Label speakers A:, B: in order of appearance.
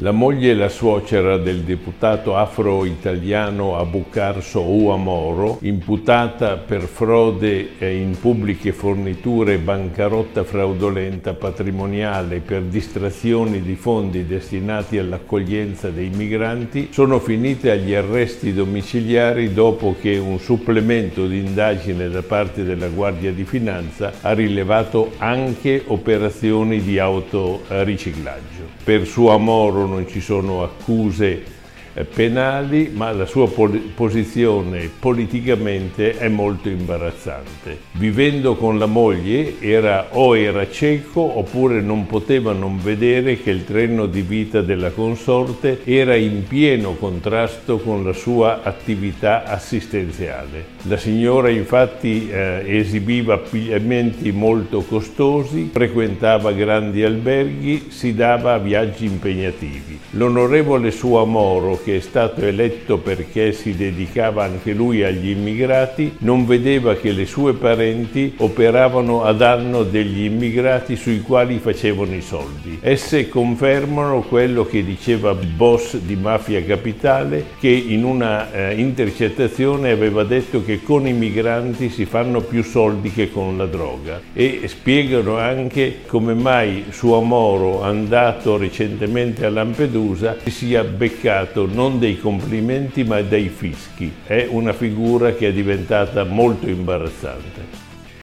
A: La moglie e la suocera del deputato afro-italiano Abukar Souamoro, imputata per frode in pubbliche forniture e bancarotta fraudolenta patrimoniale per distrazioni di fondi destinati all'accoglienza dei migranti, sono finite agli arresti domiciliari dopo che un supplemento di indagine da parte della Guardia di Finanza ha rilevato anche operazioni di autoriciclaggio. Per Souamoro non ci sono accuse penali, ma la sua posizione politicamente è molto imbarazzante. Vivendo con la moglie era o era cieco oppure non poteva non vedere che il treno di vita della consorte era in pieno contrasto con la sua attività assistenziale. La signora infatti eh, esibiva abbigliamenti molto costosi, frequentava grandi alberghi, si dava a viaggi impegnativi. L'onorevole suo Moro, che è stato eletto perché si dedicava anche lui agli immigrati, non vedeva che le sue parenti operavano a danno degli immigrati sui quali facevano i soldi. Esse confermano quello che diceva boss di Mafia Capitale, che in una eh, intercettazione aveva detto che con i migranti si fanno più soldi che con la droga e spiegano anche come mai suo Moro, andato recentemente a Lampedusa, si sia beccato non dei complimenti ma dei fischi. È una figura che è diventata molto imbarazzante.